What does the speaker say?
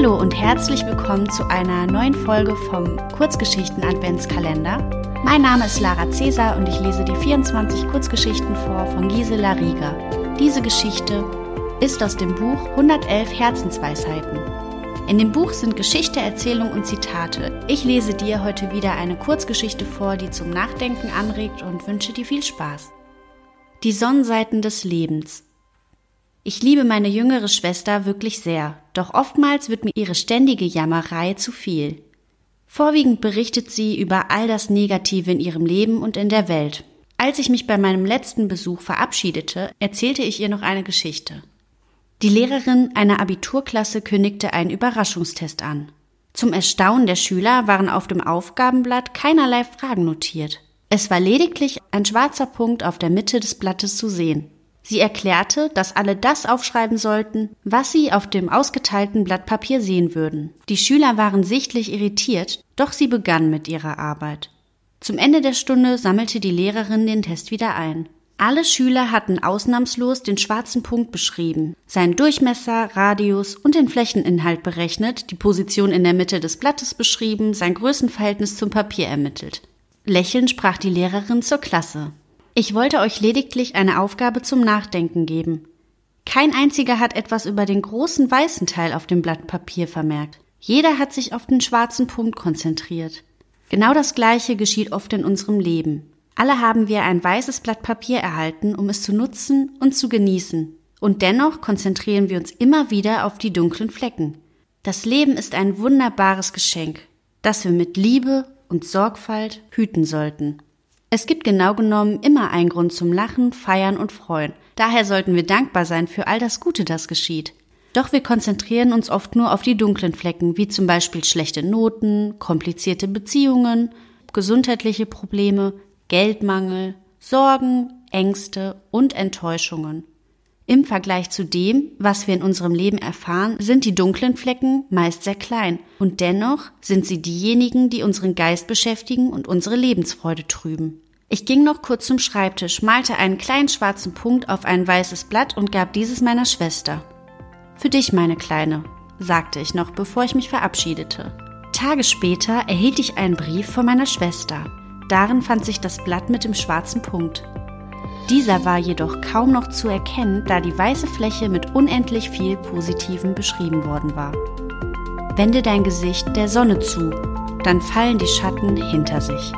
Hallo und herzlich willkommen zu einer neuen Folge vom Kurzgeschichten Adventskalender. Mein Name ist Lara Cäsar und ich lese die 24 Kurzgeschichten vor von Gisela Rieger. Diese Geschichte ist aus dem Buch 111 Herzensweisheiten. In dem Buch sind Geschichte, Erzählung und Zitate. Ich lese dir heute wieder eine Kurzgeschichte vor, die zum Nachdenken anregt und wünsche dir viel Spaß. Die Sonnenseiten des Lebens. Ich liebe meine jüngere Schwester wirklich sehr, doch oftmals wird mir ihre ständige Jammerei zu viel. Vorwiegend berichtet sie über all das Negative in ihrem Leben und in der Welt. Als ich mich bei meinem letzten Besuch verabschiedete, erzählte ich ihr noch eine Geschichte. Die Lehrerin einer Abiturklasse kündigte einen Überraschungstest an. Zum Erstaunen der Schüler waren auf dem Aufgabenblatt keinerlei Fragen notiert. Es war lediglich ein schwarzer Punkt auf der Mitte des Blattes zu sehen. Sie erklärte, dass alle das aufschreiben sollten, was sie auf dem ausgeteilten Blatt Papier sehen würden. Die Schüler waren sichtlich irritiert, doch sie begann mit ihrer Arbeit. Zum Ende der Stunde sammelte die Lehrerin den Test wieder ein. Alle Schüler hatten ausnahmslos den schwarzen Punkt beschrieben, seinen Durchmesser, Radius und den Flächeninhalt berechnet, die Position in der Mitte des Blattes beschrieben, sein Größenverhältnis zum Papier ermittelt. Lächelnd sprach die Lehrerin zur Klasse. Ich wollte euch lediglich eine Aufgabe zum Nachdenken geben. Kein einziger hat etwas über den großen weißen Teil auf dem Blatt Papier vermerkt. Jeder hat sich auf den schwarzen Punkt konzentriert. Genau das Gleiche geschieht oft in unserem Leben. Alle haben wir ein weißes Blatt Papier erhalten, um es zu nutzen und zu genießen. Und dennoch konzentrieren wir uns immer wieder auf die dunklen Flecken. Das Leben ist ein wunderbares Geschenk, das wir mit Liebe und Sorgfalt hüten sollten. Es gibt genau genommen immer einen Grund zum Lachen, Feiern und Freuen. Daher sollten wir dankbar sein für all das Gute, das geschieht. Doch wir konzentrieren uns oft nur auf die dunklen Flecken, wie zum Beispiel schlechte Noten, komplizierte Beziehungen, gesundheitliche Probleme, Geldmangel, Sorgen, Ängste und Enttäuschungen. Im Vergleich zu dem, was wir in unserem Leben erfahren, sind die dunklen Flecken meist sehr klein, und dennoch sind sie diejenigen, die unseren Geist beschäftigen und unsere Lebensfreude trüben. Ich ging noch kurz zum Schreibtisch, malte einen kleinen schwarzen Punkt auf ein weißes Blatt und gab dieses meiner Schwester. Für dich, meine Kleine, sagte ich noch, bevor ich mich verabschiedete. Tage später erhielt ich einen Brief von meiner Schwester. Darin fand sich das Blatt mit dem schwarzen Punkt. Dieser war jedoch kaum noch zu erkennen, da die weiße Fläche mit unendlich viel Positivem beschrieben worden war. Wende dein Gesicht der Sonne zu, dann fallen die Schatten hinter sich.